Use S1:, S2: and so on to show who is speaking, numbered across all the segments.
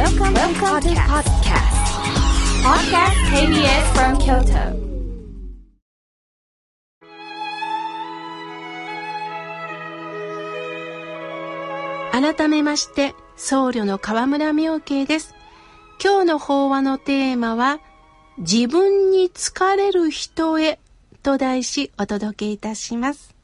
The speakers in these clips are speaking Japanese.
S1: Welcome, Welcome to podcast. Podcast KBS from Kyoto.
S2: 改めまして、僧侶の河村明慶です。今日の法話のテーマは、自分に疲れる人へと題しお届けいたします。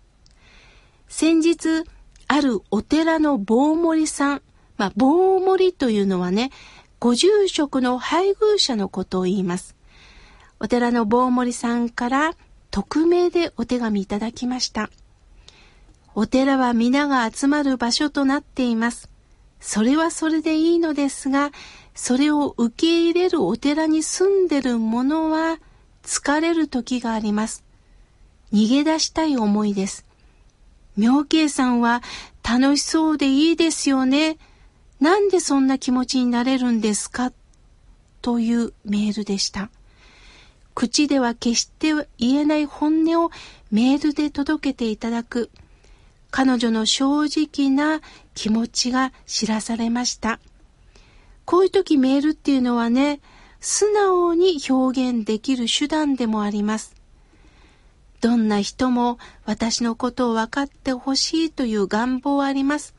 S2: 先日、あるお寺の棒盛さん、まあ、棒盛というのはね、ご住職の配偶者のことを言います。お寺の棒盛さんから匿名でお手紙いただきました。お寺は皆が集まる場所となっています。それはそれでいいのですが、それを受け入れるお寺に住んでる者は疲れる時があります。逃げ出したい思いです。妙慶さんは楽しそうでいいですよね。なんでそんな気持ちになれるんですか？というメールでした。口では決して言えない本音をメールで届けていただく。彼女の正直な気持ちが知らされました。こういう時メールっていうのはね、素直に表現できる手段でもあります。どんな人も私のことを分かってほしいという願望はあります。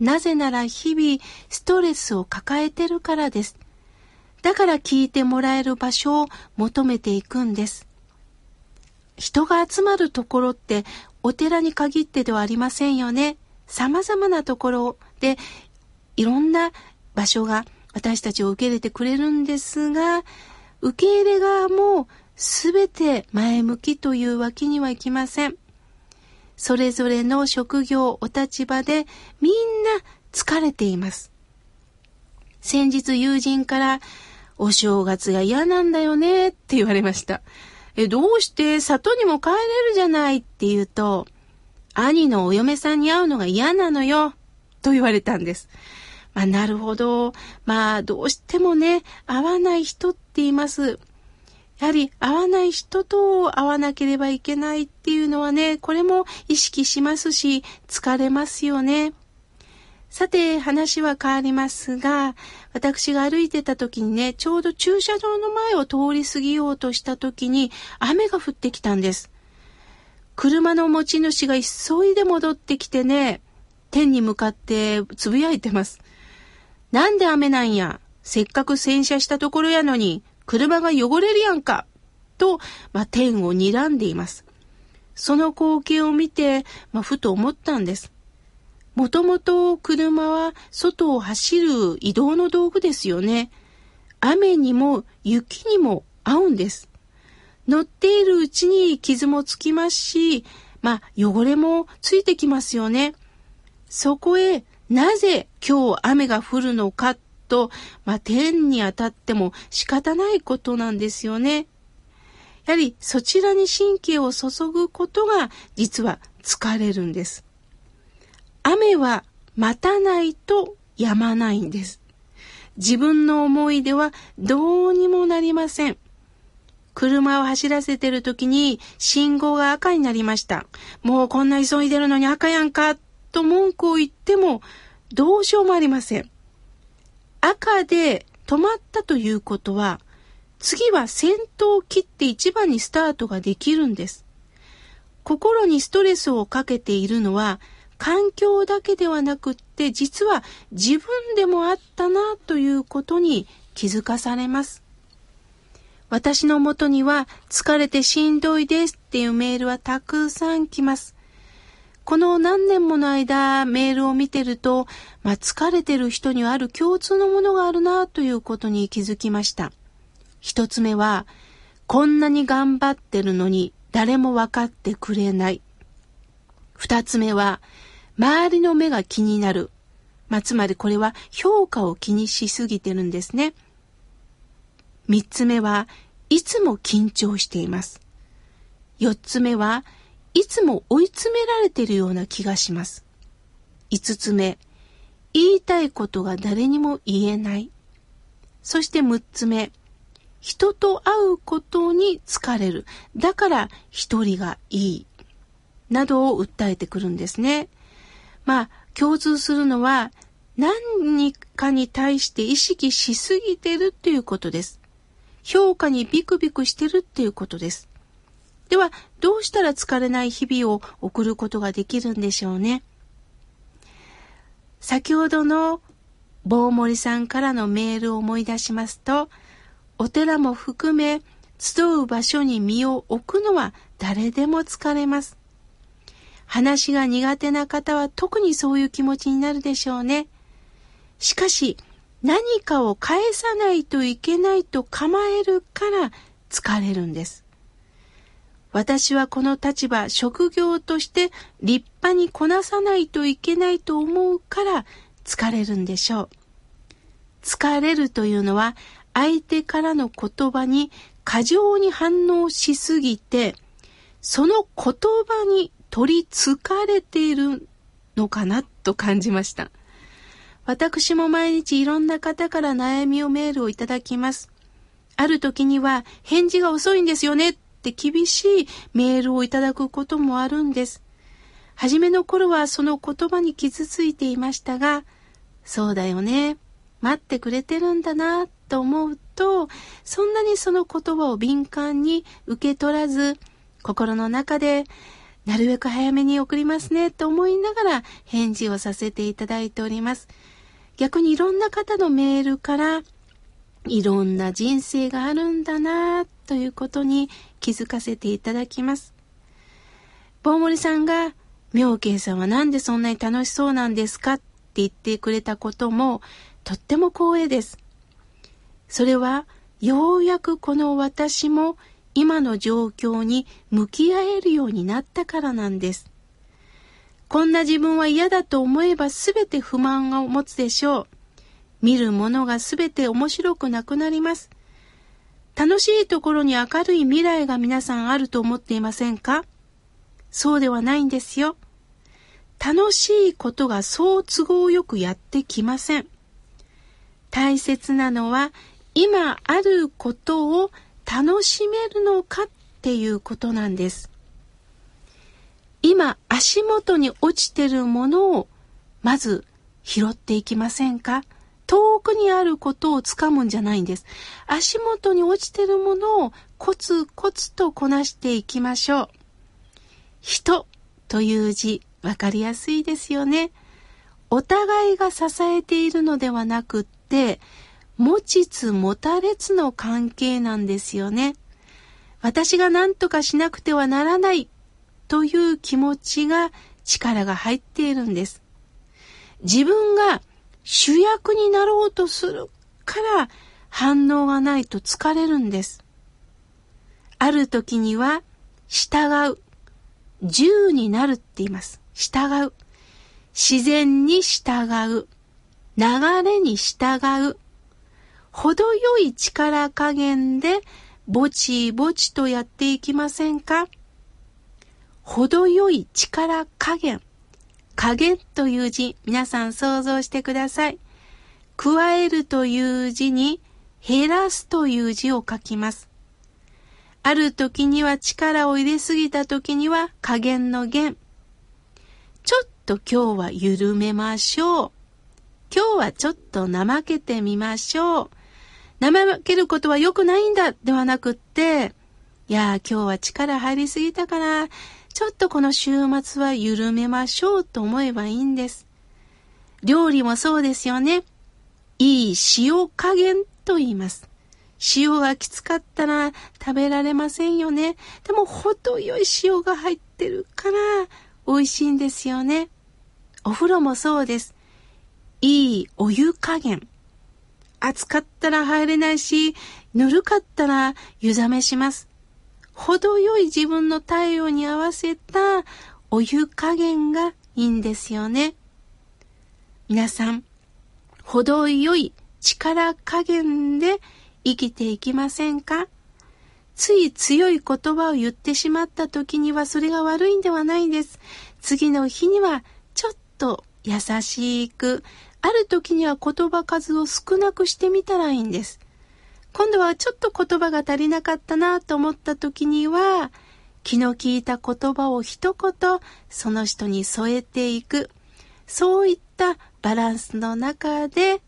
S2: なぜなら日々ストレスを抱えてるからです。だから聞いてもらえる場所を求めていくんです。人が集まるところってお寺に限ってではありませんよね。様々なところでいろんな場所が私たちを受け入れてくれるんですが、受け入れ側も全て前向きというわけにはいきません。それぞれの職業、お立場でみんな疲れています。先日友人からお正月が嫌なんだよねって言われました。え、どうして里にも帰れるじゃないって言うと、兄のお嫁さんに会うのが嫌なのよと言われたんです。まあ、なるほど。まあ、どうしてもね、会わない人っています。やはり会わない人と会わなければいけないっていうのはね、これも意識しますし、疲れますよね。さて、話は変わりますが、私が歩いてた時にね、ちょうど駐車場の前を通り過ぎようとした時に、雨が降ってきたんです。車の持ち主が急いで戻ってきてね、天に向かってつぶやいてます。なんで雨なんや？せっかく洗車したところやのに、車が汚れるやんかと、まあ、天を睨んでいます。その光景を見て、まあ、ふと思ったんです。もともと車は外を走る移動の道具ですよね。雨にも雪にも合うんです。乗っているうちに傷もつきますし、まあ汚れもついてきますよね。そこへなぜ今日雨が降るのかと、まあ天に当たっても仕方ないことなんですよね。やはりそちらに神経を注ぐことが実は疲れるんです。雨は待たないと止まないんです。自分の思いではどうにもなりません。車を走らせてる時に信号が赤になりました。もうこんな急いでるのに赤やんかと文句を言ってもどうしようもありません。赤で止まったということは次は先頭を切って一番にスタートができるんです。心にストレスをかけているのは環境だけではなくって実は自分でもあったなということに気づかされます。私のもとには疲れてしんどいですっていうメールはたくさん来ます。この何年もの間メールを見てると、まあ、疲れてる人にはある共通のものがあるなということに気づきました。一つ目は、こんなに頑張ってるのに誰も分かってくれない。二つ目は、周りの目が気になる。まあ、つまりこれは評価を気にしすぎてるんですね。三つ目はいつも緊張しています。四つ目はいつも追い詰められているような気がします。五つ目、言いたいことが誰にも言えない。そして六つ目、人と会うことに疲れる。だから一人がいい。などを訴えてくるんですね。まあ、共通するのは、何かに対して意識しすぎてるっていうことです。評価にビクビクしてるっていうことです。では、どうしたら疲れない日々を送ることができるんでしょうね。先ほどの棒森さんからのメールを思い出しますと、お寺も含め集う場所に身を置くのは誰でも疲れます。話が苦手な方は特にそういう気持ちになるでしょうね。しかし、何かを返さないといけないと構えるから疲れるんです。私はこの立場、職業として立派にこなさないといけないと思うから疲れるんでしょう。疲れるというのは相手からの言葉に過剰に反応しすぎて、その言葉に取りつかれているのかなと感じました。私も毎日いろんな方から悩みをメールをいただきます。ある時には返事が遅いんですよねって厳しいメールをいただくこともあるんです。初めの頃はその言葉に傷ついていましたが、そうだよね。待ってくれてるんだなと思うと、そんなにその言葉を敏感に受け取らず、心の中でなるべく早めに送りますねと思いながら返事をさせていただいております。逆にいろんな方のメールからいろんな人生があるんだなということに気づかせていただきます。棒森さんが妙慶さんはなんでそんなに楽しそうなんですか？って言ってくれたこともとっても光栄です。それはようやくこの私も今の状況に向き合えるようになったからなんです。こんな自分は嫌だと思えば全て不満を持つでしょう。見るものが全て面白くなくなります。楽しいところに明るい未来が皆さんあると思っていませんか？そうではないんですよ。楽しいことがそう都合よくやってきません。大切なのは今あることを楽しめるのかっていうことなんです。今足元に落ちてるものをまず拾っていきませんか？遠くにあることをつかむんじゃないんです。足元に落ちてるものをコツコツとこなしていきましょう。人という字、わかりやすいですよね。お互いが支えているのではなくって、持ちつ持たれつの関係なんですよね。私が何とかしなくてはならないという気持ちが力が入っているんです。自分が主役になろうとするから反応がないと疲れるんです。ある時には従う。銃になるって言います。従う。自然に従う。流れに従う。程よい力加減でぼちぼちとやっていきませんか？程よい力加減。加減という字、皆さん想像してください。加えるという字に減らすという字を書きます。ある時には力を入れすぎた時には加減の減。ちょっと今日は緩めましょう。今日はちょっと怠けてみましょう。怠けることは良くないんだではなくって、いや今日は力入りすぎたから、ちょっとこの週末は緩めましょうと思えばいいんです。料理もそうですよね。いい塩加減と言います。塩がきつかったら食べられませんよね。でも程よい塩が入ってるから美味しいんですよね。お風呂もそうです。いいお湯加減。暑かったら入れないし、ぬるかったら湯冷めします。程よい自分の体温に合わせたお湯加減がいいんですよね。皆さん、程よい力加減で生きていきませんか？つい強い言葉を言ってしまった時にはそれが悪いんではないんです。次の日にはちょっと優しくある時には言葉数を少なくしてみたらいいんです。今度はちょっと言葉が足りなかったなと思った時には、気の利いた言葉を一言その人に添えていく。そういったバランスの中で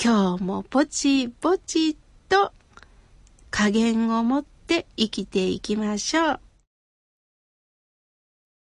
S2: 今日もぼちぼちと加減を持って生きていきましょう。